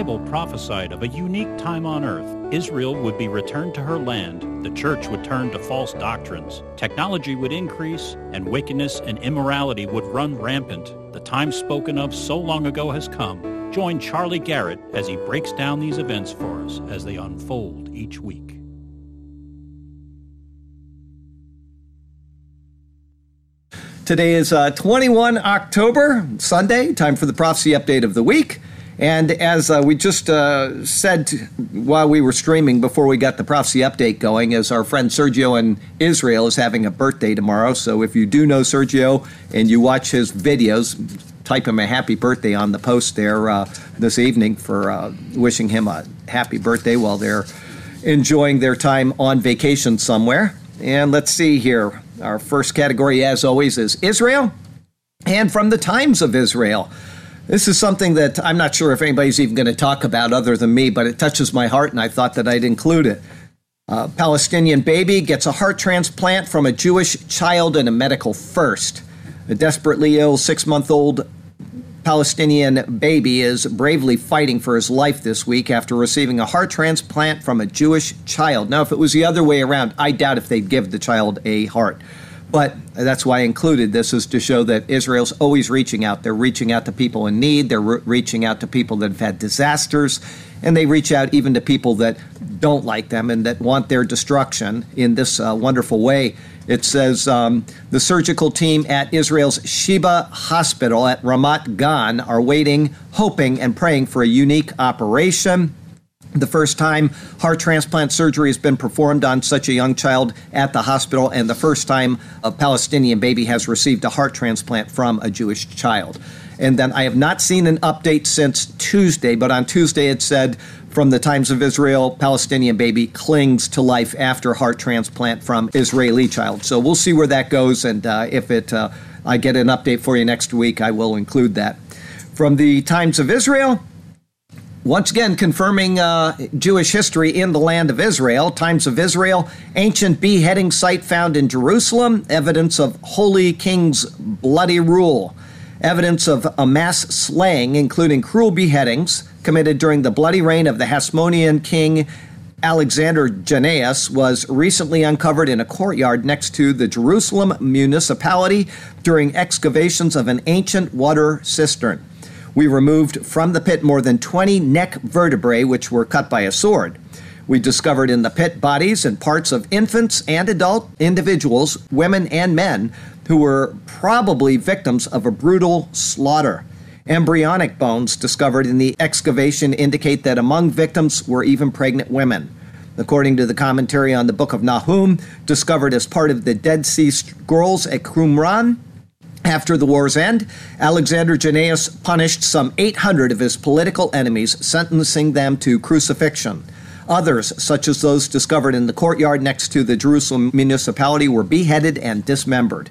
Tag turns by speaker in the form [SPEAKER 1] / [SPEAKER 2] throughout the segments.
[SPEAKER 1] Bible prophesied of a unique time on earth. Israel would be returned to her land, the church would turn to false doctrines, technology would increase, and wickedness and immorality would run rampant. The time spoken of so long ago has come. Join Charlie Garrett as he breaks down these events for us as they unfold each week.
[SPEAKER 2] Today is uh, 21 October, Sunday, time for the prophecy update of the week. And as uh, we just uh, said while we were streaming before we got the prophecy update going, is our friend Sergio in Israel is having a birthday tomorrow. So if you do know Sergio and you watch his videos, type him a happy birthday on the post there uh, this evening for uh, wishing him a happy birthday while they're enjoying their time on vacation somewhere. And let's see here. Our first category, as always, is Israel and from the Times of Israel. This is something that I'm not sure if anybody's even going to talk about other than me, but it touches my heart, and I thought that I'd include it. A Palestinian baby gets a heart transplant from a Jewish child in a medical first. A desperately ill six month old Palestinian baby is bravely fighting for his life this week after receiving a heart transplant from a Jewish child. Now, if it was the other way around, I doubt if they'd give the child a heart. But that's why I included this is to show that Israel's always reaching out. They're reaching out to people in need. They're re- reaching out to people that have had disasters, and they reach out even to people that don't like them and that want their destruction in this uh, wonderful way. It says um, the surgical team at Israel's Sheba Hospital at Ramat Gan are waiting, hoping, and praying for a unique operation the first time heart transplant surgery has been performed on such a young child at the hospital, and the first time a Palestinian baby has received a heart transplant from a Jewish child. And then I have not seen an update since Tuesday, but on Tuesday it said from the Times of Israel, Palestinian baby clings to life after heart transplant from Israeli child. So we'll see where that goes, and uh, if it uh, I get an update for you next week, I will include that. From the Times of Israel, once again, confirming uh, Jewish history in the land of Israel, Times of Israel, ancient beheading site found in Jerusalem, evidence of Holy King's bloody rule, evidence of a mass slaying, including cruel beheadings committed during the bloody reign of the Hasmonean king Alexander Jannaeus, was recently uncovered in a courtyard next to the Jerusalem municipality during excavations of an ancient water cistern we removed from the pit more than 20 neck vertebrae which were cut by a sword. We discovered in the pit bodies and parts of infants and adult individuals, women and men, who were probably victims of a brutal slaughter. Embryonic bones discovered in the excavation indicate that among victims were even pregnant women. According to the commentary on the Book of Nahum, discovered as part of the Dead Sea Scrolls at Qumran, after the war's end, Alexander Jannaeus punished some 800 of his political enemies, sentencing them to crucifixion. Others, such as those discovered in the courtyard next to the Jerusalem municipality, were beheaded and dismembered.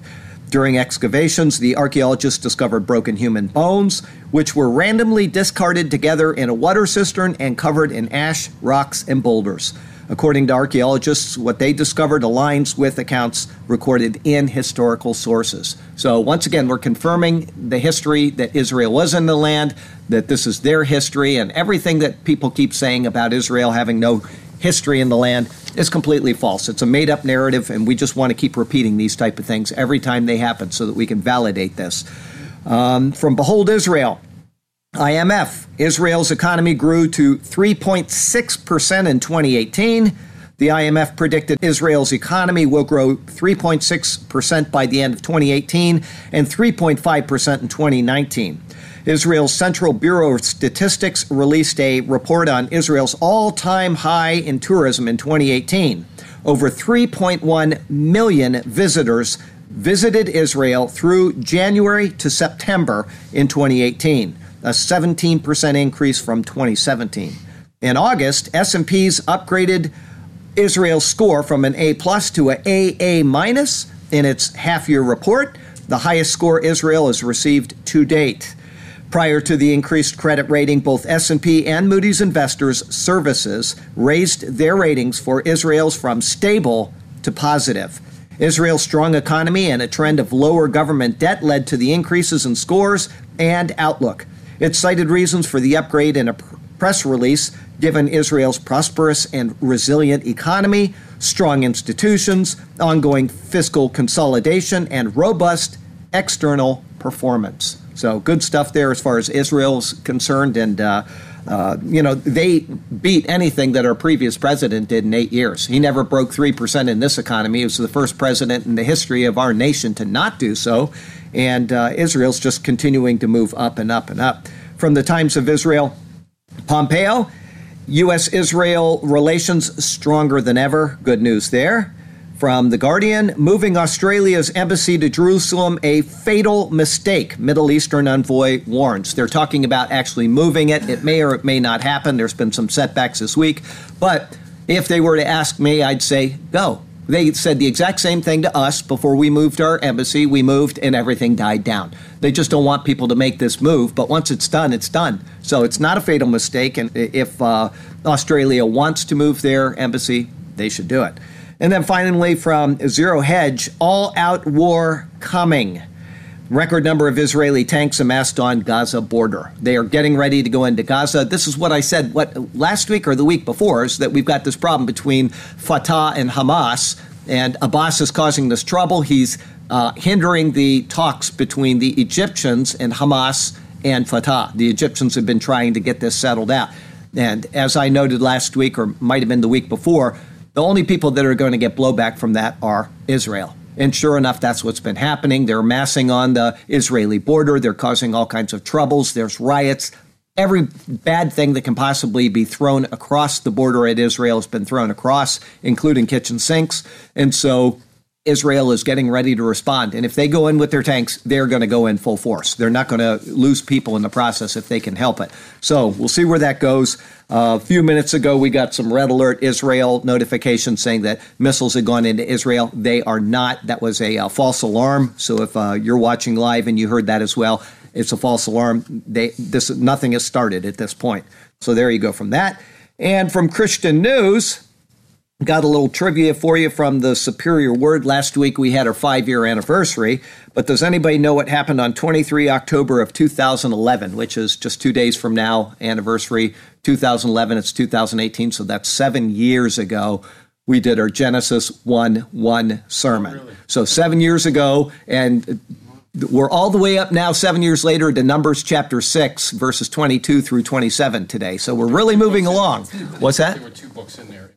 [SPEAKER 2] During excavations, the archaeologists discovered broken human bones, which were randomly discarded together in a water cistern and covered in ash, rocks, and boulders. According to archaeologists, what they discovered aligns with accounts recorded in historical sources. So, once again, we're confirming the history that Israel was in the land, that this is their history, and everything that people keep saying about Israel having no history in the land is completely false. It's a made up narrative, and we just want to keep repeating these type of things every time they happen so that we can validate this. Um, from Behold Israel, IMF, Israel's economy grew to 3.6% in 2018. The IMF predicted Israel's economy will grow 3.6% by the end of 2018 and 3.5% in 2019. Israel's Central Bureau of Statistics released a report on Israel's all time high in tourism in 2018. Over 3.1 million visitors visited Israel through January to September in 2018 a 17% increase from 2017. In August, S&P's upgraded Israel's score from an A plus to an AA minus in its half-year report, the highest score Israel has received to date. Prior to the increased credit rating, both S&P and Moody's Investors Services raised their ratings for Israel's from stable to positive. Israel's strong economy and a trend of lower government debt led to the increases in scores and outlook. It cited reasons for the upgrade in a press release given Israel's prosperous and resilient economy, strong institutions, ongoing fiscal consolidation, and robust external performance. So, good stuff there as far as Israel's concerned. And, uh, uh, you know, they beat anything that our previous president did in eight years. He never broke 3% in this economy. He was the first president in the history of our nation to not do so. And uh, Israel's just continuing to move up and up and up. From the Times of Israel, Pompeo, U.S. Israel relations stronger than ever. Good news there. From The Guardian, moving Australia's embassy to Jerusalem, a fatal mistake, Middle Eastern envoy warns. They're talking about actually moving it. It may or it may not happen. There's been some setbacks this week. But if they were to ask me, I'd say go. They said the exact same thing to us before we moved our embassy. We moved and everything died down. They just don't want people to make this move, but once it's done, it's done. So it's not a fatal mistake. And if uh, Australia wants to move their embassy, they should do it. And then finally, from Zero Hedge, all out war coming. Record number of Israeli tanks amassed on Gaza border. They are getting ready to go into Gaza. This is what I said what last week or the week before is that we've got this problem between Fatah and Hamas, and Abbas is causing this trouble. He's uh, hindering the talks between the Egyptians and Hamas and Fatah. The Egyptians have been trying to get this settled out. And as I noted last week, or might have been the week before, the only people that are going to get blowback from that are Israel. And sure enough, that's what's been happening. They're massing on the Israeli border. They're causing all kinds of troubles. There's riots. Every bad thing that can possibly be thrown across the border at Israel has been thrown across, including kitchen sinks. And so Israel is getting ready to respond. And if they go in with their tanks, they're going to go in full force. They're not going to lose people in the process if they can help it. So we'll see where that goes. Uh, a few minutes ago, we got some red alert Israel notification saying that missiles had gone into Israel. They are not. That was a, a false alarm. So if uh, you're watching live and you heard that as well, it's a false alarm. They, this nothing has started at this point. So there you go from that. And from Christian News, Got a little trivia for you from the Superior Word. Last week we had our five year anniversary, but does anybody know what happened on 23 October of 2011, which is just two days from now, anniversary 2011, it's 2018, so that's seven years ago. We did our Genesis 1 1 sermon. Really? So, seven years ago, and we're all the way up now, seven years later, to Numbers chapter 6, verses 22 through 27 today. So, we're really moving along. What's that?
[SPEAKER 3] There were two books in there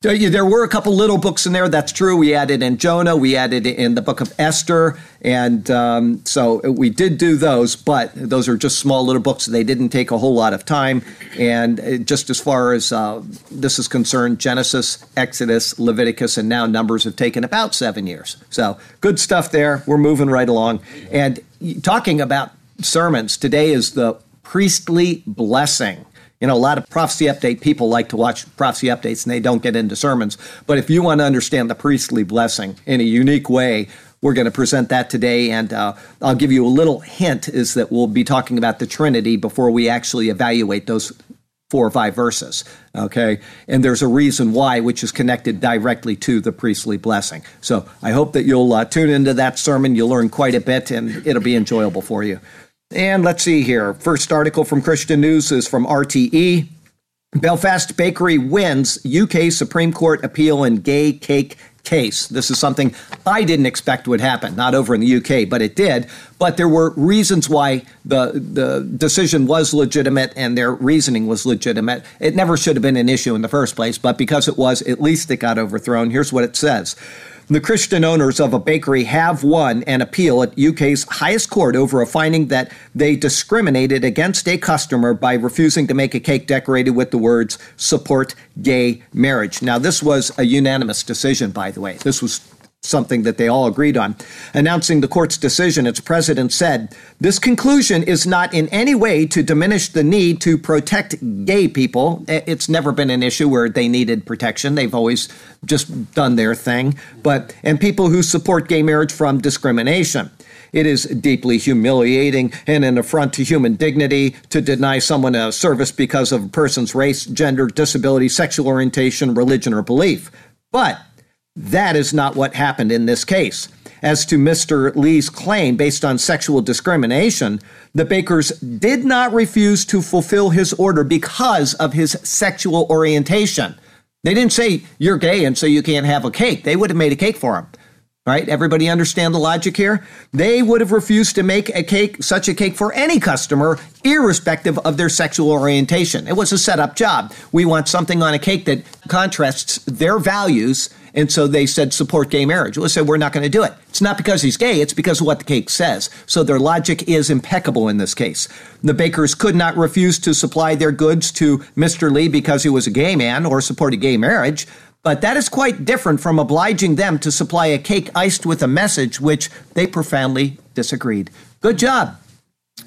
[SPEAKER 2] there were a couple little books in there. That's true. We added in Jonah. We added in the book of Esther, and um, so we did do those. But those are just small little books. They didn't take a whole lot of time. And uh, just as far as uh, this is concerned, Genesis, Exodus, Leviticus, and now Numbers have taken about seven years. So good stuff there. We're moving right along. And talking about sermons, today is the priestly blessing. You know, a lot of prophecy update people like to watch prophecy updates and they don't get into sermons. But if you want to understand the priestly blessing in a unique way, we're going to present that today. And uh, I'll give you a little hint is that we'll be talking about the Trinity before we actually evaluate those four or five verses. Okay. And there's a reason why, which is connected directly to the priestly blessing. So I hope that you'll uh, tune into that sermon. You'll learn quite a bit and it'll be enjoyable for you. And let's see here. First article from Christian News is from RTE. Belfast Bakery wins UK Supreme Court appeal in gay cake case. This is something I didn't expect would happen, not over in the UK, but it did. But there were reasons why the, the decision was legitimate and their reasoning was legitimate. It never should have been an issue in the first place, but because it was, at least it got overthrown. Here's what it says. The Christian owners of a bakery have won an appeal at UK's highest court over a finding that they discriminated against a customer by refusing to make a cake decorated with the words support gay marriage. Now, this was a unanimous decision, by the way. This was something that they all agreed on. Announcing the court's decision, its president said, This conclusion is not in any way to diminish the need to protect gay people. It's never been an issue where they needed protection. They've always just done their thing. But, and people who support gay marriage from discrimination. It is deeply humiliating and an affront to human dignity to deny someone a service because of a person's race, gender, disability, sexual orientation, religion, or belief. But that is not what happened in this case. as to Mr. Lee's claim based on sexual discrimination, the Bakers did not refuse to fulfill his order because of his sexual orientation. They didn't say, You're gay and so you can't have a cake. They would have made a cake for him. Right? Everybody understand the logic here? They would have refused to make a cake, such a cake for any customer, irrespective of their sexual orientation. It was a set up job. We want something on a cake that contrasts their values and so they said, support gay marriage. Well, said, we're not going to do it. It's not because he's gay, it's because of what the cake says. So their logic is impeccable in this case. The bakers could not refuse to supply their goods to Mr. Lee because he was a gay man or supported gay marriage. But that is quite different from obliging them to supply a cake iced with a message which they profoundly disagreed. Good job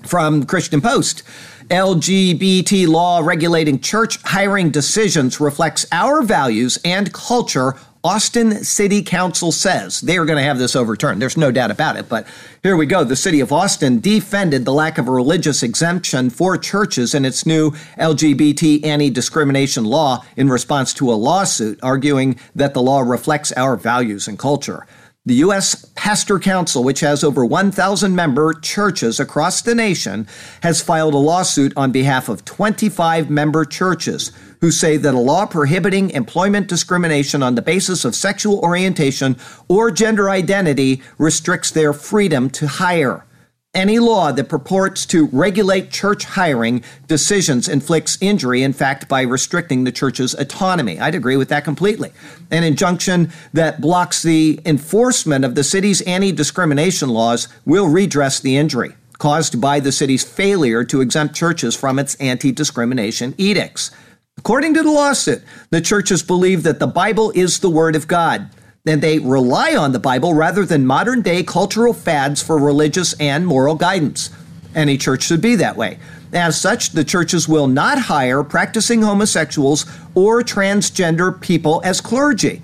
[SPEAKER 2] from Christian Post. LGBT law regulating church hiring decisions reflects our values and culture Austin City Council says they are going to have this overturned. There's no doubt about it. But here we go. The city of Austin defended the lack of a religious exemption for churches in its new LGBT anti discrimination law in response to a lawsuit arguing that the law reflects our values and culture. The U.S. Pastor Council, which has over 1,000 member churches across the nation, has filed a lawsuit on behalf of 25 member churches who say that a law prohibiting employment discrimination on the basis of sexual orientation or gender identity restricts their freedom to hire. Any law that purports to regulate church hiring decisions inflicts injury, in fact, by restricting the church's autonomy. I'd agree with that completely. An injunction that blocks the enforcement of the city's anti discrimination laws will redress the injury caused by the city's failure to exempt churches from its anti discrimination edicts. According to the lawsuit, the churches believe that the Bible is the Word of God and they rely on the Bible rather than modern day cultural fads for religious and moral guidance. Any church should be that way. As such, the churches will not hire practicing homosexuals or transgender people as clergy.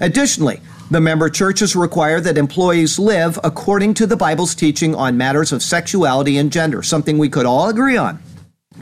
[SPEAKER 2] Additionally, the member churches require that employees live according to the Bible's teaching on matters of sexuality and gender, something we could all agree on.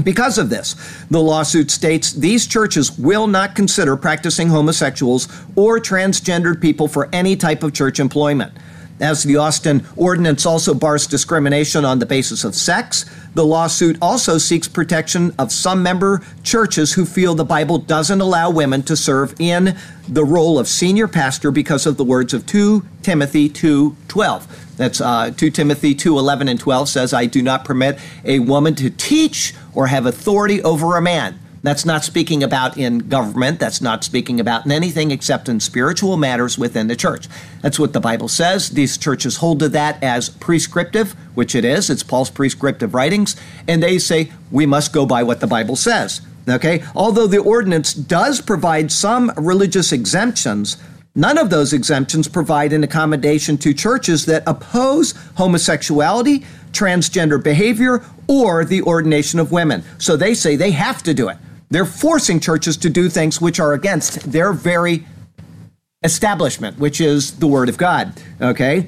[SPEAKER 2] Because of this, the lawsuit states these churches will not consider practicing homosexuals or transgendered people for any type of church employment. As the Austin Ordinance also bars discrimination on the basis of sex, the lawsuit also seeks protection of some member churches who feel the Bible doesn't allow women to serve in the role of senior pastor because of the words of 2 Timothy 2:12. That's uh, 2 Timothy 2:11 and 12 says, "I do not permit a woman to teach or have authority over a man." That's not speaking about in government. That's not speaking about in anything except in spiritual matters within the church. That's what the Bible says. These churches hold to that as prescriptive, which it is. It's Paul's prescriptive writings. And they say we must go by what the Bible says. Okay? Although the ordinance does provide some religious exemptions, None of those exemptions provide an accommodation to churches that oppose homosexuality, transgender behavior, or the ordination of women. So they say they have to do it. They're forcing churches to do things which are against their very establishment, which is the Word of God. Okay?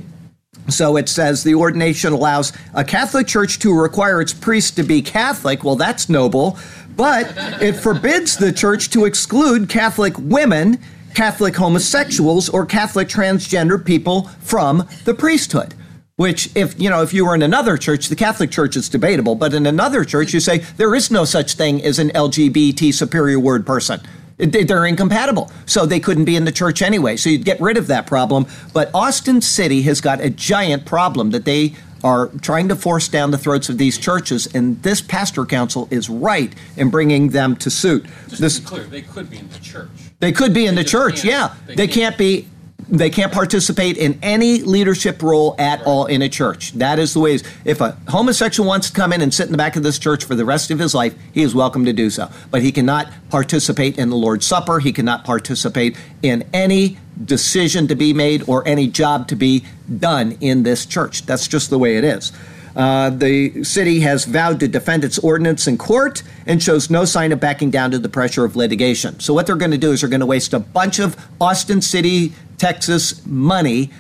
[SPEAKER 2] So it says the ordination allows a Catholic church to require its priests to be Catholic. Well, that's noble. But it forbids the church to exclude Catholic women, Catholic homosexuals, or Catholic transgender people from the priesthood which if you know if you were in another church the catholic church is debatable but in another church you say there is no such thing as an lgbt superior word person. They're incompatible. So they couldn't be in the church anyway. So you'd get rid of that problem. But austin city has got a giant problem that they are trying to force down the throats of these churches and this pastor council is right in bringing them to suit.
[SPEAKER 3] Just
[SPEAKER 2] this
[SPEAKER 3] to be clear they could be in the church.
[SPEAKER 2] They could be in
[SPEAKER 3] They
[SPEAKER 2] the church
[SPEAKER 3] can't.
[SPEAKER 2] yeah.
[SPEAKER 3] They
[SPEAKER 2] they
[SPEAKER 3] can't.
[SPEAKER 2] can't be they can't participate in any leadership role at all in a church. That is the way. If a homosexual wants to come in and sit in the back of this church for the rest of his life, he is welcome to do so. But he cannot participate in the Lord's Supper. He cannot participate in any decision to be made or any job to be done in this church. That's just the way it is. Uh, the city has vowed to defend its ordinance in court and shows no sign of backing down to the pressure of litigation. So, what they're going to do is they're going to waste a bunch of Austin City, Texas money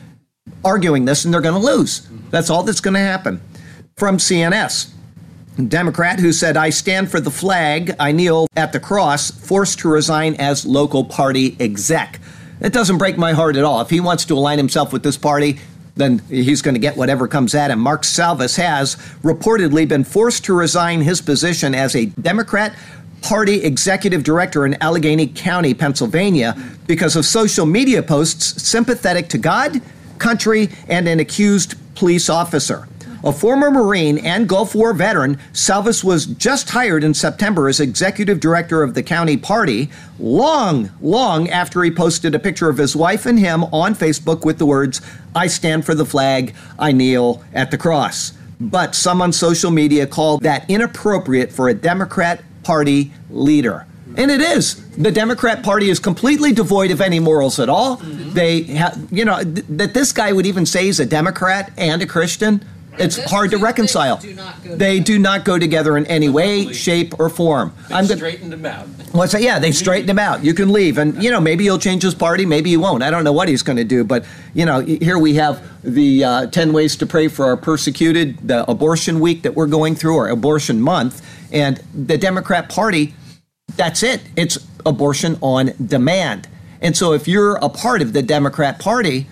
[SPEAKER 2] arguing this, and they're going to lose. That's all that's going to happen. From CNS. Democrat who said, I stand for the flag, I kneel at the cross, forced to resign as local party exec. It doesn't break my heart at all. If he wants to align himself with this party, then he's going to get whatever comes at him. Mark Salvis has reportedly been forced to resign his position as a Democrat Party executive director in Allegheny County, Pennsylvania, because of social media posts sympathetic to God, country, and an accused police officer. A former Marine and Gulf War veteran, Salvis was just hired in September as executive director of the county party, long, long after he posted a picture of his wife and him on Facebook with the words, I stand for the flag, I kneel at the cross. But some on social media called that inappropriate for a Democrat Party leader. And it is. The Democrat Party is completely devoid of any morals at all. Mm-hmm. They, ha- you know, th- that this guy would even say he's a Democrat and a Christian it's hard to reconcile.
[SPEAKER 3] Do
[SPEAKER 2] they do not go together in any way, shape, or form.
[SPEAKER 4] They I'm straightened him out.
[SPEAKER 2] What's that? Yeah, they straightened him out. You can leave, and you know maybe he'll change his party, maybe he won't. I don't know what he's going to do, but you know here we have the uh, ten ways to pray for our persecuted, the abortion week that we're going through, or abortion month, and the Democrat Party. That's it. It's abortion on demand. And so if you're a part of the Democrat Party,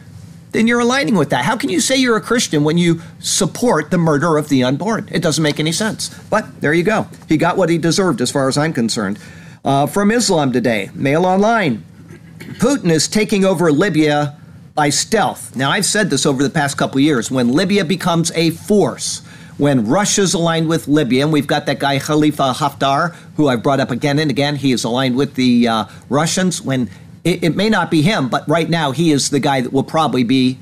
[SPEAKER 2] then you're aligning with that. How can you say you're a Christian when you support the murder of the unborn? It doesn't make any sense. But there you go. He got what he deserved, as far as I'm concerned. Uh, from Islam today, Mail Online. Putin is taking over Libya by stealth. Now, I've said this over the past couple years. When Libya becomes a force, when Russia's aligned with Libya, and we've got that guy Khalifa Haftar, who I've brought up again and again, he is aligned with the uh, Russians. When it, it may not be him, but right now he is the guy that will probably be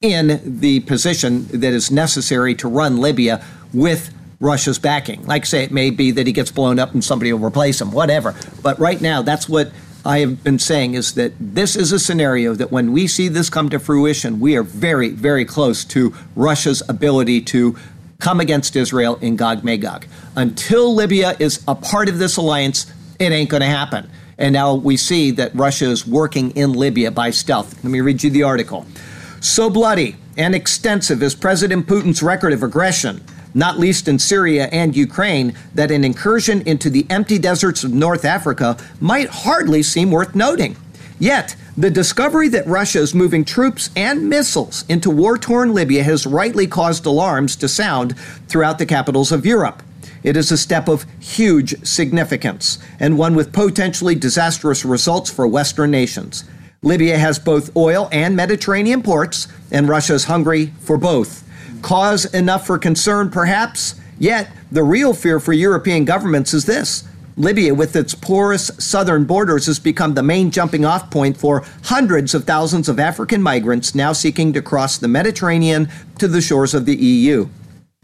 [SPEAKER 2] in the position that is necessary to run Libya with Russia's backing. Like I say, it may be that he gets blown up and somebody will replace him, whatever. But right now, that's what I have been saying is that this is a scenario that when we see this come to fruition, we are very, very close to Russia's ability to come against Israel in Gog Magog. Until Libya is a part of this alliance, it ain't going to happen. And now we see that Russia is working in Libya by stealth. Let me read you the article. So bloody and extensive is President Putin's record of aggression, not least in Syria and Ukraine, that an incursion into the empty deserts of North Africa might hardly seem worth noting. Yet, the discovery that Russia is moving troops and missiles into war torn Libya has rightly caused alarms to sound throughout the capitals of Europe. It is a step of huge significance and one with potentially disastrous results for Western nations. Libya has both oil and Mediterranean ports, and Russia is hungry for both. Cause enough for concern, perhaps, yet the real fear for European governments is this. Libya, with its porous southern borders, has become the main jumping off point for hundreds of thousands of African migrants now seeking to cross the Mediterranean to the shores of the EU.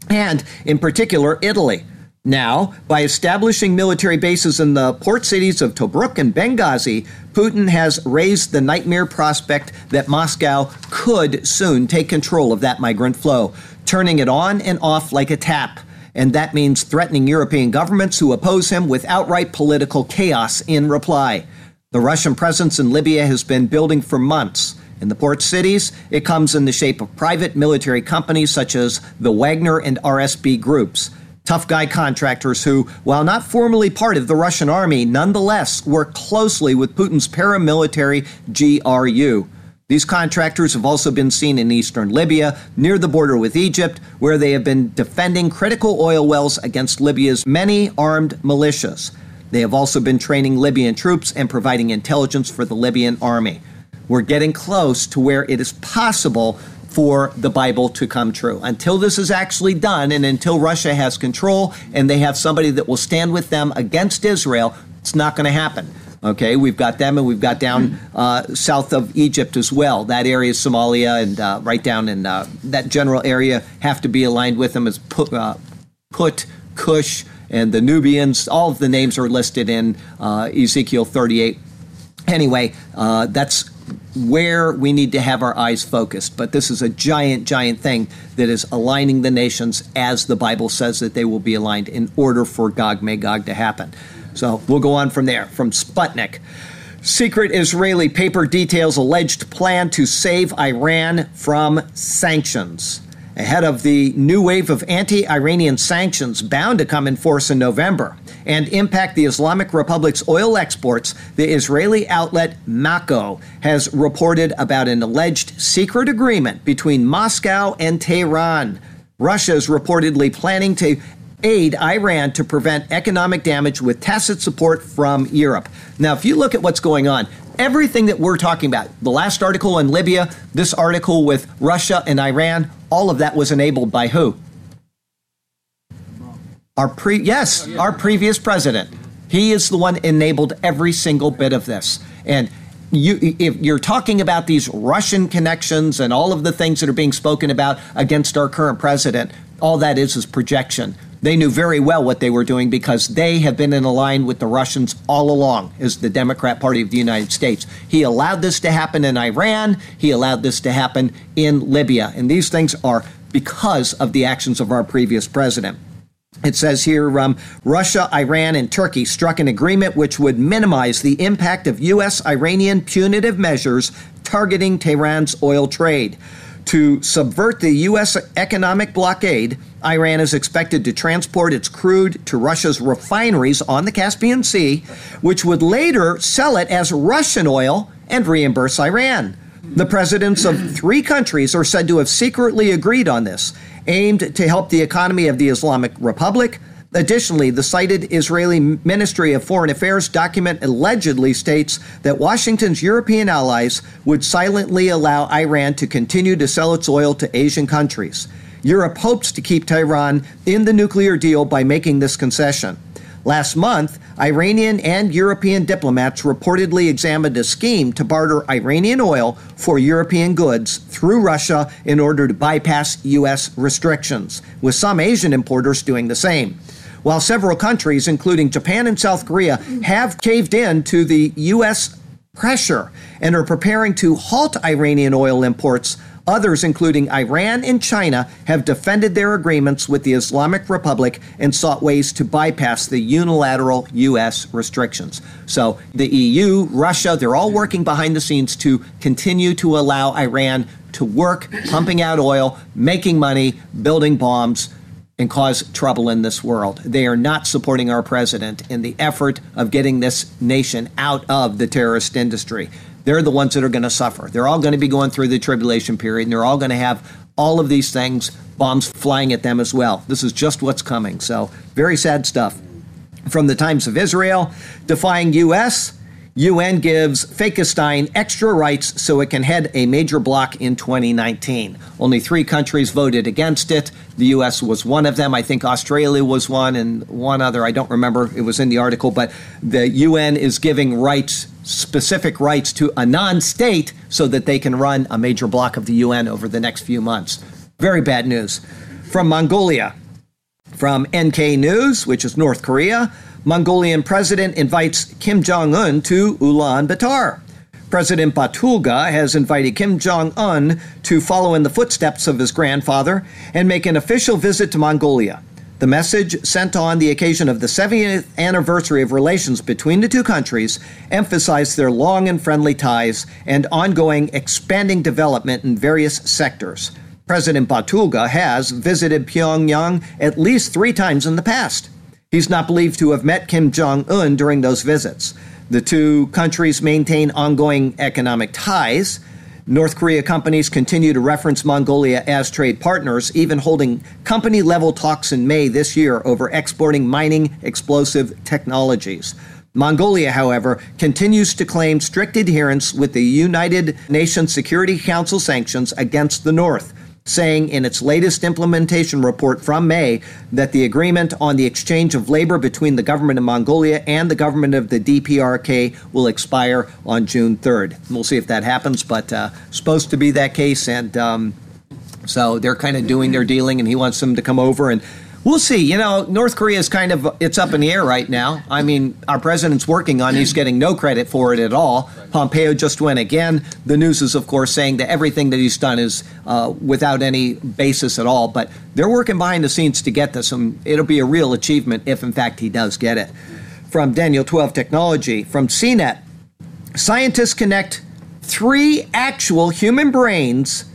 [SPEAKER 2] And, in particular, Italy. Now, by establishing military bases in the port cities of Tobruk and Benghazi, Putin has raised the nightmare prospect that Moscow could soon take control of that migrant flow, turning it on and off like a tap. And that means threatening European governments who oppose him with outright political chaos in reply. The Russian presence in Libya has been building for months. In the port cities, it comes in the shape of private military companies such as the Wagner and RSB groups tough guy contractors who, while not formally part of the Russian army, nonetheless work closely with Putin's paramilitary GRU. These contractors have also been seen in eastern Libya, near the border with Egypt, where they have been defending critical oil wells against Libya's many armed militias. They have also been training Libyan troops and providing intelligence for the Libyan army. We're getting close to where it is possible for the Bible to come true. Until this is actually done, and until Russia has control and they have somebody that will stand with them against Israel, it's not going to happen. Okay, we've got them, and we've got down uh, south of Egypt as well. That area, Somalia, and uh, right down in uh, that general area have to be aligned with them as Put, uh, Put Cush, and the Nubians. All of the names are listed in uh, Ezekiel 38. Anyway, uh, that's where we need to have our eyes focused. But this is a giant, giant thing that is aligning the nations as the Bible says that they will be aligned in order for Gog Magog to happen. So we'll go on from there. From Sputnik. Secret Israeli paper details alleged plan to save Iran from sanctions. Ahead of the new wave of anti Iranian sanctions bound to come in force in November and impact the Islamic Republic's oil exports, the Israeli outlet Mako has reported about an alleged secret agreement between Moscow and Tehran. Russia is reportedly planning to aid Iran to prevent economic damage with tacit support from Europe. Now, if you look at what's going on, everything that we're talking about, the last article in Libya, this article with Russia and Iran, all of that was enabled by who? Our pre yes, oh, our previous president. He is the one enabled every single bit of this. And you, if you're talking about these Russian connections and all of the things that are being spoken about against our current president, all that is is projection. They knew very well what they were doing because they have been in line with the Russians all along as the Democrat Party of the United States. He allowed this to happen in Iran, he allowed this to happen in Libya. And these things are because of the actions of our previous president. It says here um, Russia, Iran, and Turkey struck an agreement which would minimize the impact of U.S. Iranian punitive measures targeting Tehran's oil trade. To subvert the U.S. economic blockade, Iran is expected to transport its crude to Russia's refineries on the Caspian Sea, which would later sell it as Russian oil and reimburse Iran. The presidents of three countries are said to have secretly agreed on this, aimed to help the economy of the Islamic Republic, Additionally, the cited Israeli Ministry of Foreign Affairs document allegedly states that Washington's European allies would silently allow Iran to continue to sell its oil to Asian countries. Europe hopes to keep Tehran in the nuclear deal by making this concession. Last month, Iranian and European diplomats reportedly examined a scheme to barter Iranian oil for European goods through Russia in order to bypass U.S. restrictions, with some Asian importers doing the same while several countries, including Japan and South Korea, have caved in to the U.S. pressure and are preparing to halt Iranian oil imports. Others, including Iran and China, have defended their agreements with the Islamic Republic and sought ways to bypass the unilateral U.S. restrictions. So the EU, Russia, they're all working behind the scenes to continue to allow Iran to work, pumping out oil, making money, building bombs and cause trouble in this world. They are not supporting our president in the effort of getting this nation out of the terrorist industry. They're the ones that are going to suffer. They're all going to be going through the tribulation period, and they're all going to have all of these things, bombs flying at them as well. This is just what's coming. So, very sad stuff. From the Times of Israel, defying U.S. UN gives Fakestein extra rights so it can head a major bloc in 2019. Only three countries voted against it. The US was one of them. I think Australia was one, and one other. I don't remember. It was in the article. But the UN is giving rights, specific rights, to a non state so that they can run a major bloc of the UN over the next few months. Very bad news. From Mongolia, from NK News, which is North Korea. Mongolian president invites Kim Jong un to Ulaanbaatar. President Battulga has invited Kim Jong un to follow in the footsteps of his grandfather and make an official visit to Mongolia. The message, sent on the occasion of the 70th anniversary of relations between the two countries, emphasized their long and friendly ties and ongoing expanding development in various sectors. President Battulga has visited Pyongyang at least three times in the past. He's not believed to have met Kim Jong un during those visits. The two countries maintain ongoing economic ties. North Korea companies continue to reference Mongolia as trade partners, even holding company level talks in May this year over exporting mining explosive technologies. Mongolia, however, continues to claim strict adherence with the United Nations Security Council sanctions against the North saying in its latest implementation report from May that the agreement on the exchange of labor between the government of Mongolia and the government of the DPRK will expire on June 3rd. We'll see if that happens, but uh, supposed to be that case, and um, so they're kind of doing their dealing, and he wants them to come over and We'll see. You know, North Korea is kind of it's up in the air right now. I mean, our president's working on. He's getting no credit for it at all. Pompeo just went again. The news is, of course, saying that everything that he's done is uh, without any basis at all. But they're working behind the scenes to get this, and it'll be a real achievement if, in fact, he does get it. From Daniel 12 Technology, from CNET, scientists connect three actual human brains,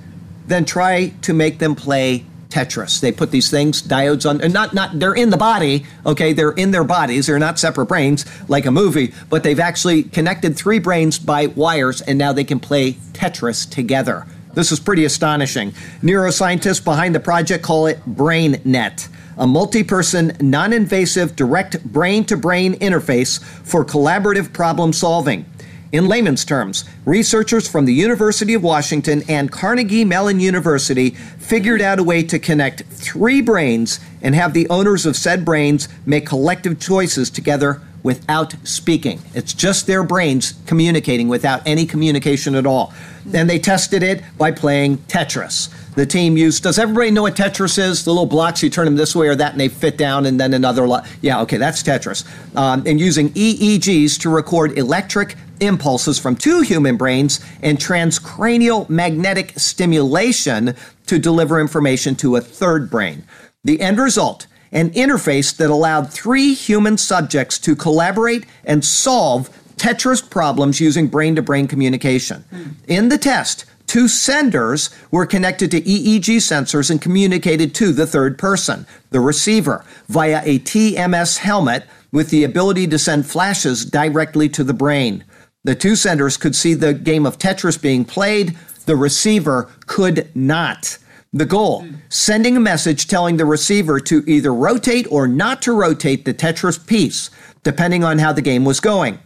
[SPEAKER 2] then try to make them play Tetris. They put these things, diodes on, and not, not, they're in the body, okay? They're in their bodies. They're not separate brains like a movie, but they've actually connected three brains by wires, and now they can play Tetris together. This is pretty astonishing. Neuroscientists behind the project call it BrainNet a multi person, non invasive, direct brain to brain interface for collaborative problem solving. In layman's terms, researchers from the University of Washington and Carnegie Mellon University figured out a way to connect three brains and have the owners of said brains make collective choices together without speaking. It's just their brains communicating without any communication at all. And they tested it by playing Tetris the team used. Does everybody know what Tetris is? The little blocks, you turn them this way or that, and they fit down, and then another. Lo- yeah, okay, that's Tetris. Um, and using EEGs to record electric impulses from two human brains and transcranial magnetic stimulation to deliver information to a third brain. The end result an interface that allowed three human subjects to collaborate and solve Tetris problems using brain to brain communication. Hmm. In the test, Two senders were connected to EEG sensors and communicated to the third person, the receiver, via a TMS helmet with the ability to send flashes directly to the brain. The two senders could see the game of Tetris being played, the receiver could not. The goal sending a message telling the receiver to either rotate or not to rotate the Tetris piece, depending on how the game was going.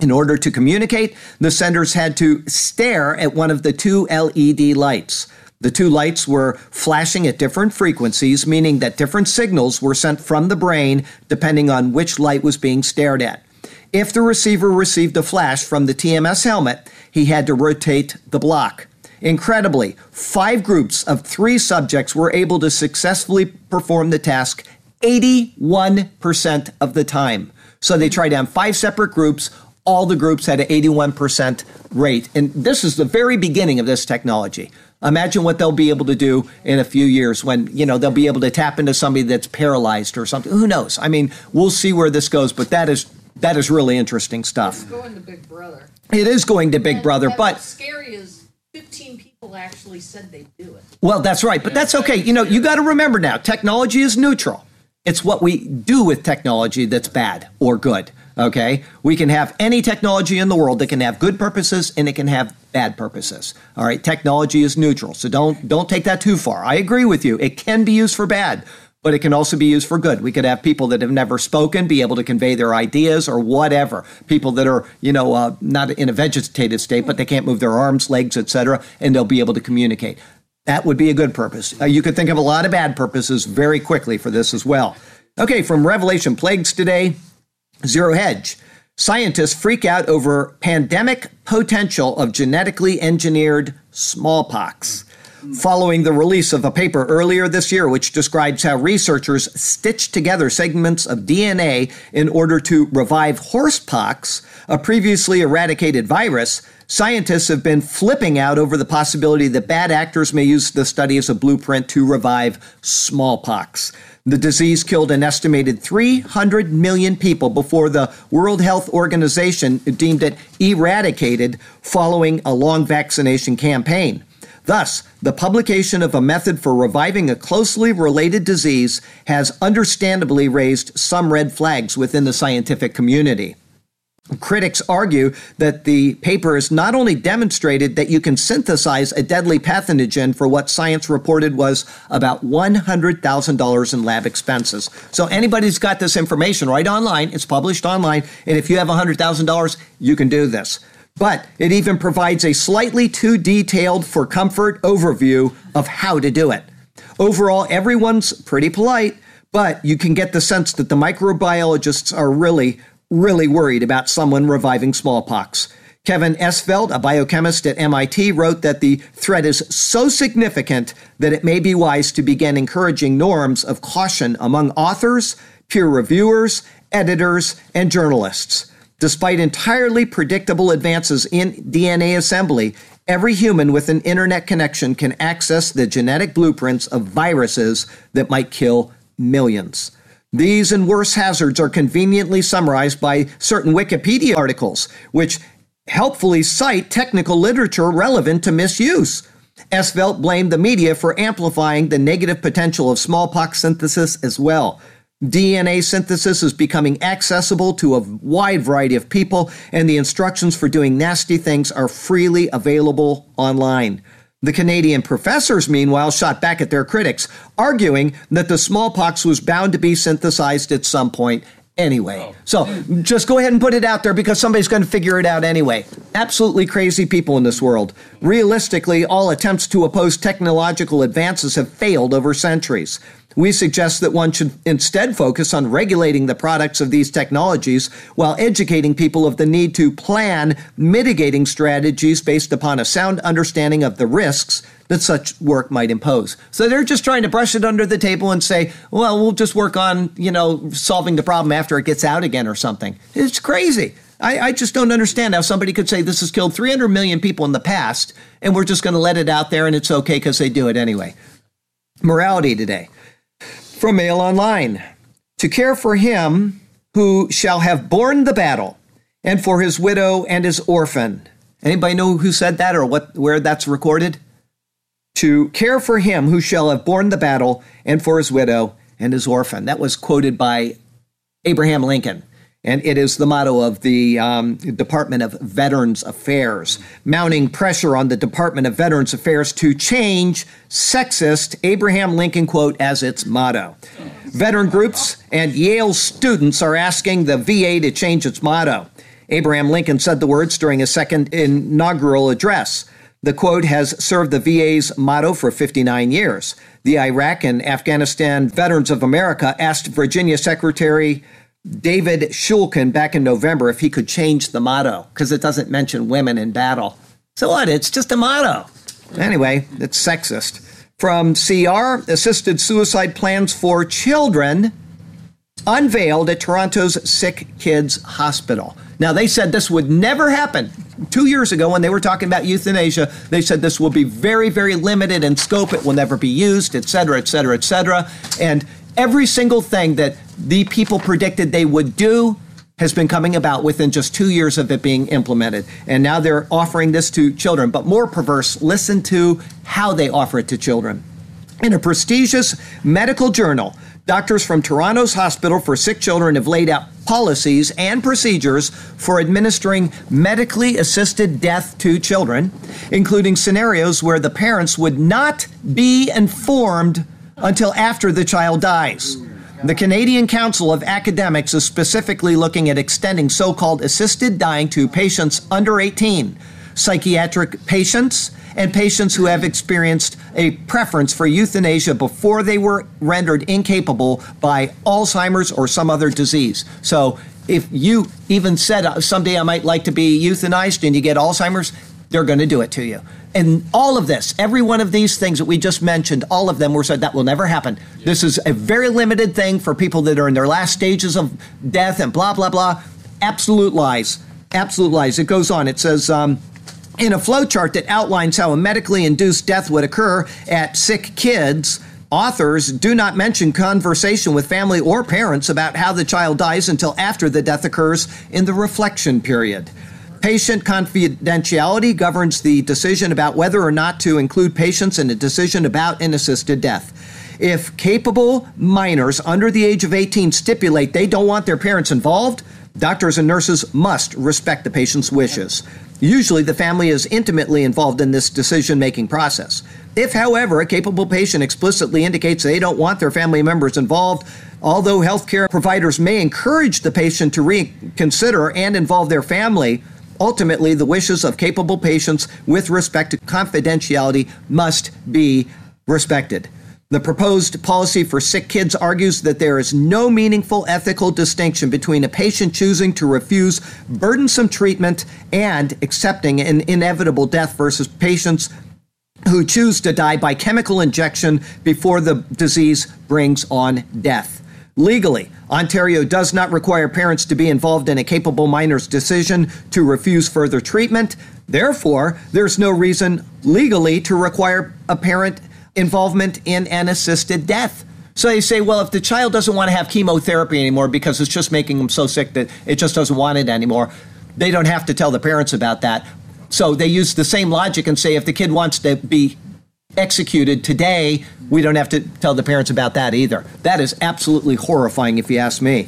[SPEAKER 2] In order to communicate, the senders had to stare at one of the two LED lights. The two lights were flashing at different frequencies, meaning that different signals were sent from the brain depending on which light was being stared at. If the receiver received a flash from the TMS helmet, he had to rotate the block. Incredibly, five groups of three subjects were able to successfully perform the task 81% of the time. So they tried on five separate groups, all the groups had an 81% rate. And this is the very beginning of this technology. Imagine what they'll be able to do in a few years when, you know, they'll be able to tap into somebody that's paralyzed or something. Who knows? I mean, we'll see where this goes, but that is that is really interesting stuff.
[SPEAKER 3] It's going to Big Brother.
[SPEAKER 2] It is going to Big
[SPEAKER 3] and,
[SPEAKER 2] Brother,
[SPEAKER 3] and
[SPEAKER 2] but
[SPEAKER 3] scary is 15 people actually said they do it.
[SPEAKER 2] Well, that's right, but that's okay. You know, you got to remember now, technology is neutral. It's what we do with technology that's bad or good. Okay? We can have any technology in the world that can have good purposes and it can have bad purposes. All right? Technology is neutral. So don't don't take that too far. I agree with you. It can be used for bad, but it can also be used for good. We could have people that have never spoken be able to convey their ideas or whatever. People that are, you know, uh, not in a vegetative state, but they can't move their arms, legs, etc., and they'll be able to communicate. That would be a good purpose. Uh, you could think of a lot of bad purposes very quickly for this as well. Okay, from Revelation Plagues today, Zero Hedge. Scientists freak out over pandemic potential of genetically engineered smallpox. Following the release of a paper earlier this year, which describes how researchers stitched together segments of DNA in order to revive horsepox, a previously eradicated virus, scientists have been flipping out over the possibility that bad actors may use the study as a blueprint to revive smallpox. The disease killed an estimated 300 million people before the World Health Organization deemed it eradicated following a long vaccination campaign. Thus, the publication of a method for reviving a closely related disease has understandably raised some red flags within the scientific community. Critics argue that the paper has not only demonstrated that you can synthesize a deadly pathogen for what science reported was about $100,000 in lab expenses. So anybody's got this information right online, it's published online, and if you have $100,000, you can do this. But it even provides a slightly too detailed for comfort overview of how to do it. Overall, everyone's pretty polite, but you can get the sense that the microbiologists are really really worried about someone reviving smallpox. Kevin Esvelt, a biochemist at MIT, wrote that the threat is so significant that it may be wise to begin encouraging norms of caution among authors, peer reviewers, editors, and journalists. Despite entirely predictable advances in DNA assembly, every human with an internet connection can access the genetic blueprints of viruses that might kill millions. These and worse hazards are conveniently summarized by certain Wikipedia articles, which helpfully cite technical literature relevant to misuse. Esvelt blamed the media for amplifying the negative potential of smallpox synthesis as well. DNA synthesis is becoming accessible to a wide variety of people, and the instructions for doing nasty things are freely available online. The Canadian professors, meanwhile, shot back at their critics, arguing that the smallpox was bound to be synthesized at some point anyway. Oh. So just go ahead and put it out there because somebody's going to figure it out anyway. Absolutely crazy people in this world. Realistically, all attempts to oppose technological advances have failed over centuries. We suggest that one should instead focus on regulating the products of these technologies while educating people of the need to plan mitigating strategies based upon a sound understanding of the risks that such work might impose. So they're just trying to brush it under the table and say, well, we'll just work on, you know, solving the problem after it gets out again or something. It's crazy. I, I, just don't understand how somebody could say this has killed 300 million people in the past and we're just going to let it out there and it's okay because they do it anyway. Morality today from Mail Online. To care for him who shall have borne the battle, and for his widow and his orphan. Anybody know who said that or what where that's recorded? To care for him who shall have borne the battle, and for his widow and his orphan. That was quoted by Abraham Lincoln and it is the motto of the um, Department of Veterans Affairs, mounting pressure on the Department of Veterans Affairs to change sexist Abraham Lincoln quote as its motto. Veteran groups and Yale students are asking the VA to change its motto. Abraham Lincoln said the words during his second inaugural address. The quote has served the VA's motto for 59 years. The Iraq and Afghanistan Veterans of America asked Virginia Secretary David Shulkin back in November if he could change the motto because it doesn't mention women in battle. So what? It's just a motto. Anyway, it's sexist. From CR, assisted suicide plans for children unveiled at Toronto's Sick Kids Hospital. Now, they said this would never happen. Two years ago, when they were talking about euthanasia, they said this will be very, very limited in scope. It will never be used, et cetera, et cetera, et cetera. And every single thing that the people predicted they would do has been coming about within just two years of it being implemented. And now they're offering this to children. But more perverse, listen to how they offer it to children. In a prestigious medical journal, doctors from Toronto's Hospital for Sick Children have laid out policies and procedures for administering medically assisted death to children, including scenarios where the parents would not be informed until after the child dies. The Canadian Council of Academics is specifically looking at extending so called assisted dying to patients under 18, psychiatric patients, and patients who have experienced a preference for euthanasia before they were rendered incapable by Alzheimer's or some other disease. So, if you even said someday I might like to be euthanized and you get Alzheimer's, they're going to do it to you. And all of this, every one of these things that we just mentioned, all of them were said that will never happen. This is a very limited thing for people that are in their last stages of death and blah, blah, blah. Absolute lies. Absolute lies. It goes on. It says, um, in a flowchart that outlines how a medically induced death would occur at sick kids, authors do not mention conversation with family or parents about how the child dies until after the death occurs in the reflection period. Patient confidentiality governs the decision about whether or not to include patients in a decision about an assisted death. If capable minors under the age of 18 stipulate they don't want their parents involved, doctors and nurses must respect the patient's wishes. Usually, the family is intimately involved in this decision making process. If, however, a capable patient explicitly indicates they don't want their family members involved, although healthcare providers may encourage the patient to reconsider and involve their family, Ultimately, the wishes of capable patients with respect to confidentiality must be respected. The proposed policy for sick kids argues that there is no meaningful ethical distinction between a patient choosing to refuse burdensome treatment and accepting an inevitable death versus patients who choose to die by chemical injection before the disease brings on death. Legally, Ontario does not require parents to be involved in a capable minor's decision to refuse further treatment. Therefore, there's no reason legally to require a parent involvement in an assisted death. So they say, well, if the child doesn't want to have chemotherapy anymore because it's just making them so sick that it just doesn't want it anymore, they don't have to tell the parents about that. So they use the same logic and say if the kid wants to be executed today. We don't have to tell the parents about that either. That is absolutely horrifying, if you ask me.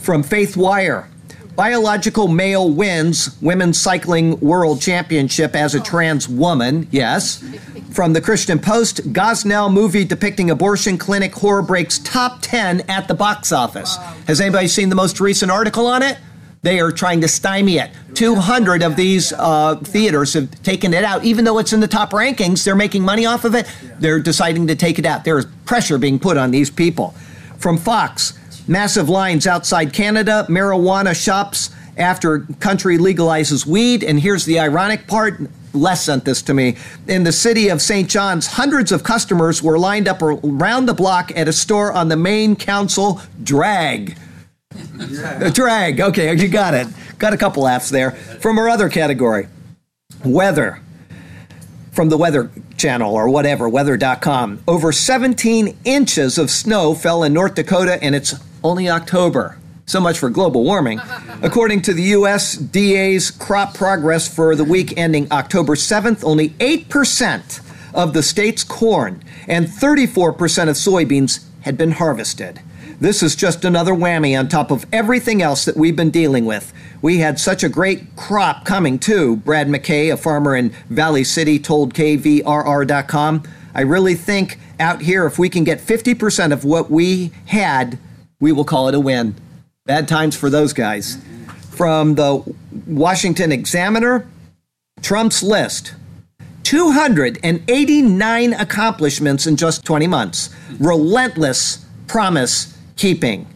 [SPEAKER 2] From Faith Wire. Biological male wins women's cycling world championship as a trans woman. Yes. From the Christian Post, Gosnell movie depicting abortion clinic horror breaks top 10 at the box office. Has anybody seen the most recent article on it? They are trying to stymie it. 200 of these uh, theaters have taken it out. Even though it's in the top rankings, they're making money off of it. They're deciding to take it out. There is pressure being put on these people. From Fox, massive lines outside Canada, marijuana shops after country legalizes weed. And here's the ironic part Les sent this to me. In the city of St. John's, hundreds of customers were lined up around the block at a store on the main council drag. Yeah. Drag. Okay, you got it. Got a couple laughs there. From our other category, weather. From the Weather Channel or whatever, weather.com. Over 17 inches of snow fell in North Dakota, and it's only October. So much for global warming. According to the USDA's crop progress for the week ending October 7th, only 8% of the state's corn and 34% of soybeans had been harvested. This is just another whammy on top of everything else that we've been dealing with. We had such a great crop coming, too. Brad McKay, a farmer in Valley City, told KVRR.com. I really think out here, if we can get 50% of what we had, we will call it a win. Bad times for those guys. From the Washington Examiner, Trump's list 289 accomplishments in just 20 months. Relentless promise keeping.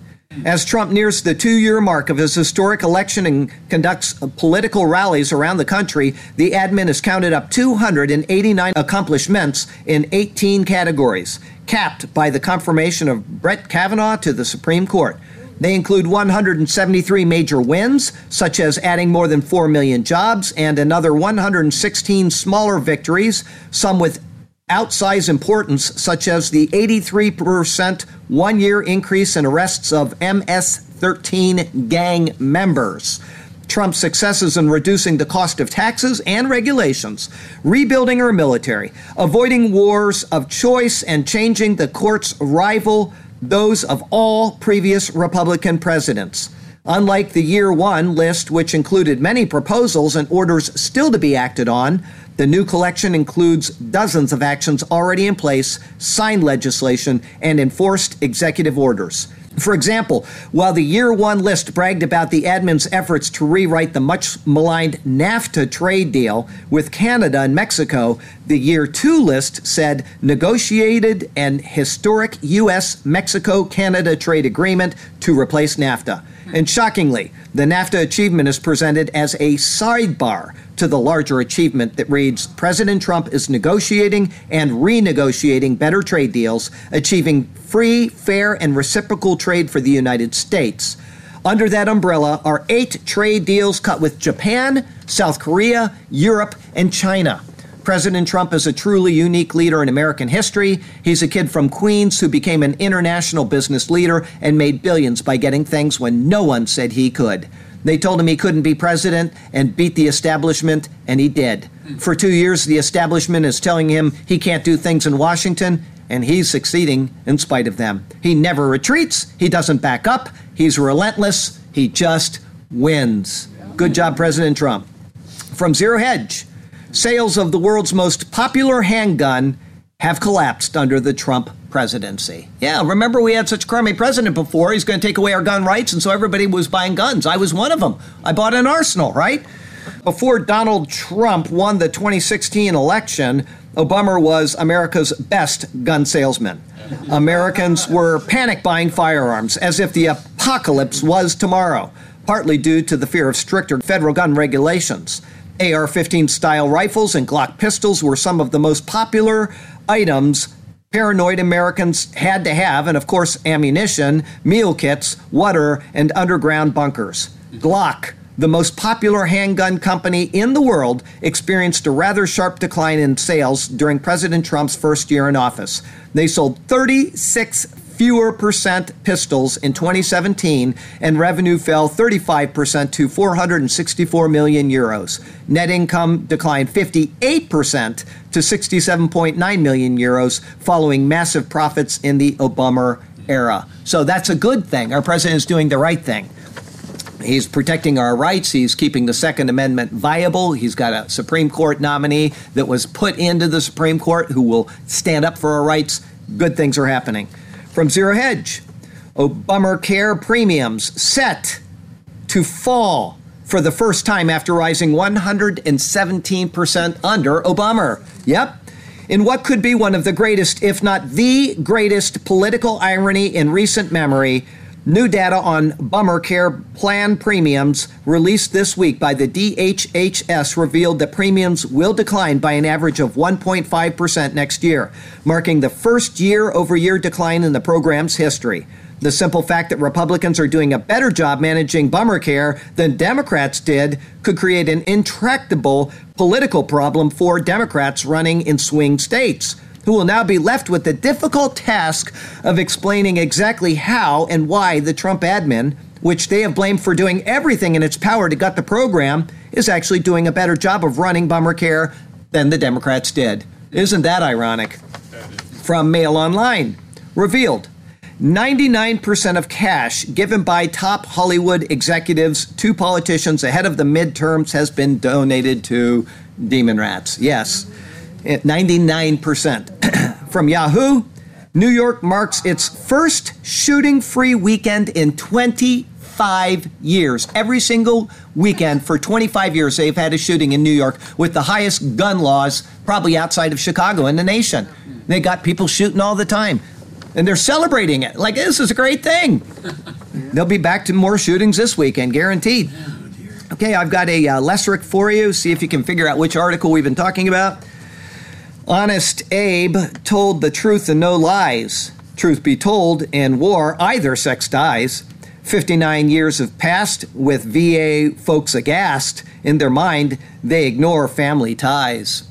[SPEAKER 2] As Trump nears the two year mark of his historic election and conducts political rallies around the country, the admin has counted up 289 accomplishments in 18 categories, capped by the confirmation of Brett Kavanaugh to the Supreme Court. They include 173 major wins, such as adding more than 4 million jobs, and another 116 smaller victories, some with outsize importance, such as the 83% one year increase in arrests of MS 13 gang members. Trump's successes in reducing the cost of taxes and regulations, rebuilding our military, avoiding wars of choice, and changing the court's rival those of all previous Republican presidents. Unlike the year one list, which included many proposals and orders still to be acted on, the new collection includes dozens of actions already in place, signed legislation, and enforced executive orders. For example, while the year one list bragged about the admin's efforts to rewrite the much maligned NAFTA trade deal with Canada and Mexico, the year two list said negotiated an historic U.S. Mexico Canada trade agreement to replace NAFTA. And shockingly, the NAFTA achievement is presented as a sidebar to the larger achievement that reads President Trump is negotiating and renegotiating better trade deals, achieving free, fair, and reciprocal trade for the United States. Under that umbrella are eight trade deals cut with Japan, South Korea, Europe, and China. President Trump is a truly unique leader in American history. He's a kid from Queens who became an international business leader and made billions by getting things when no one said he could. They told him he couldn't be president and beat the establishment, and he did. For two years, the establishment is telling him he can't do things in Washington, and he's succeeding in spite of them. He never retreats, he doesn't back up, he's relentless, he just wins. Good job, President Trump. From Zero Hedge, sales of the world's most popular handgun have collapsed under the Trump presidency. Yeah, remember we had such a crummy president before. He's going to take away our gun rights, and so everybody was buying guns. I was one of them. I bought an arsenal, right? Before Donald Trump won the 2016 election, Obama was America's best gun salesman. Americans were panic buying firearms as if the apocalypse was tomorrow, partly due to the fear of stricter federal gun regulations. AR 15 style rifles and Glock pistols were some of the most popular items paranoid Americans had to have, and of course, ammunition, meal kits, water, and underground bunkers. Glock, the most popular handgun company in the world, experienced a rather sharp decline in sales during President Trump's first year in office. They sold 36 fewer percent pistols in 2017, and revenue fell 35% to 464 million euros. Net income declined 58% to 67.9 million euros following massive profits in the Obama era. So that's a good thing. Our president is doing the right thing. He's protecting our rights. He's keeping the Second Amendment viable. He's got a Supreme Court nominee that was put into the Supreme Court who will stand up for our rights. Good things are happening. From Zero Hedge, Obamacare premiums set to fall for the first time after rising 117% under Obama. Yep. In what could be one of the greatest, if not the greatest, political irony in recent memory, New data on Bummer Care plan premiums released this week by the DHHS revealed that premiums will decline by an average of 1.5% next year, marking the first year over year decline in the program's history. The simple fact that Republicans are doing a better job managing bummer care than Democrats did could create an intractable political problem for Democrats running in swing states who will now be left with the difficult task of explaining exactly how and why the Trump admin, which they have blamed for doing everything in its power to gut the program, is actually doing a better job of running Obamacare than the Democrats did. Isn't that ironic? From Mail Online, revealed 99% of cash given by top Hollywood executives to politicians ahead of the midterms has been donated to demon rats. Yes. 99%. From Yahoo, New York marks its first shooting free weekend in 25 years. Every single weekend for 25 years, they've had a shooting in New York with the highest gun laws, probably outside of Chicago in the nation. They got people shooting all the time. And they're celebrating it. Like, this is a great thing. They'll be back to more shootings this weekend, guaranteed. Okay, I've got a uh, for you. See if you can figure out which article we've been talking about. Honest Abe told the truth and no lies. Truth be told, in war, either sex dies. 59 years have passed with VA folks aghast. In their mind, they ignore family ties.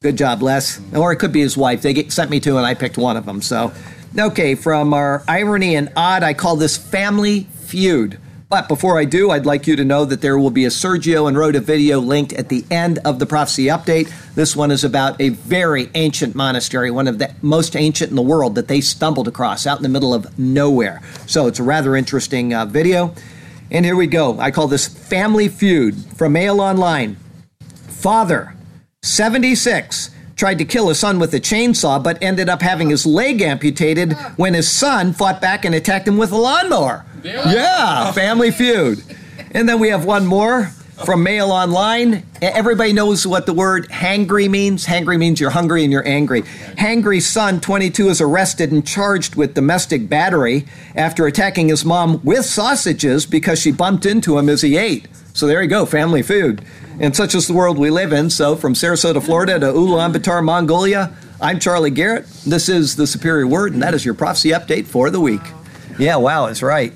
[SPEAKER 2] Good job, Les. Or it could be his wife. They get, sent me two, and I picked one of them. So, okay, from our irony and odd, I call this family feud. But before I do, I'd like you to know that there will be a Sergio and Rhoda video linked at the end of the prophecy update. This one is about a very ancient monastery, one of the most ancient in the world that they stumbled across out in the middle of nowhere. So it's a rather interesting uh, video. And here we go. I call this Family Feud from Mail Online. Father, 76, tried to kill his son with a chainsaw, but ended up having his leg amputated when his son fought back and attacked him with a lawnmower. Yeah, Family Feud. And then we have one more from Mail Online. Everybody knows what the word hangry means. Hangry means you're hungry and you're angry. Hangry son, 22, is arrested and charged with domestic battery after attacking his mom with sausages because she bumped into him as he ate. So there you go, family food. And such is the world we live in. So from Sarasota, Florida to Ulaanbaatar, Mongolia, I'm Charlie Garrett. This is the Superior Word, and that is your prophecy update for the week. Yeah, wow, that's right.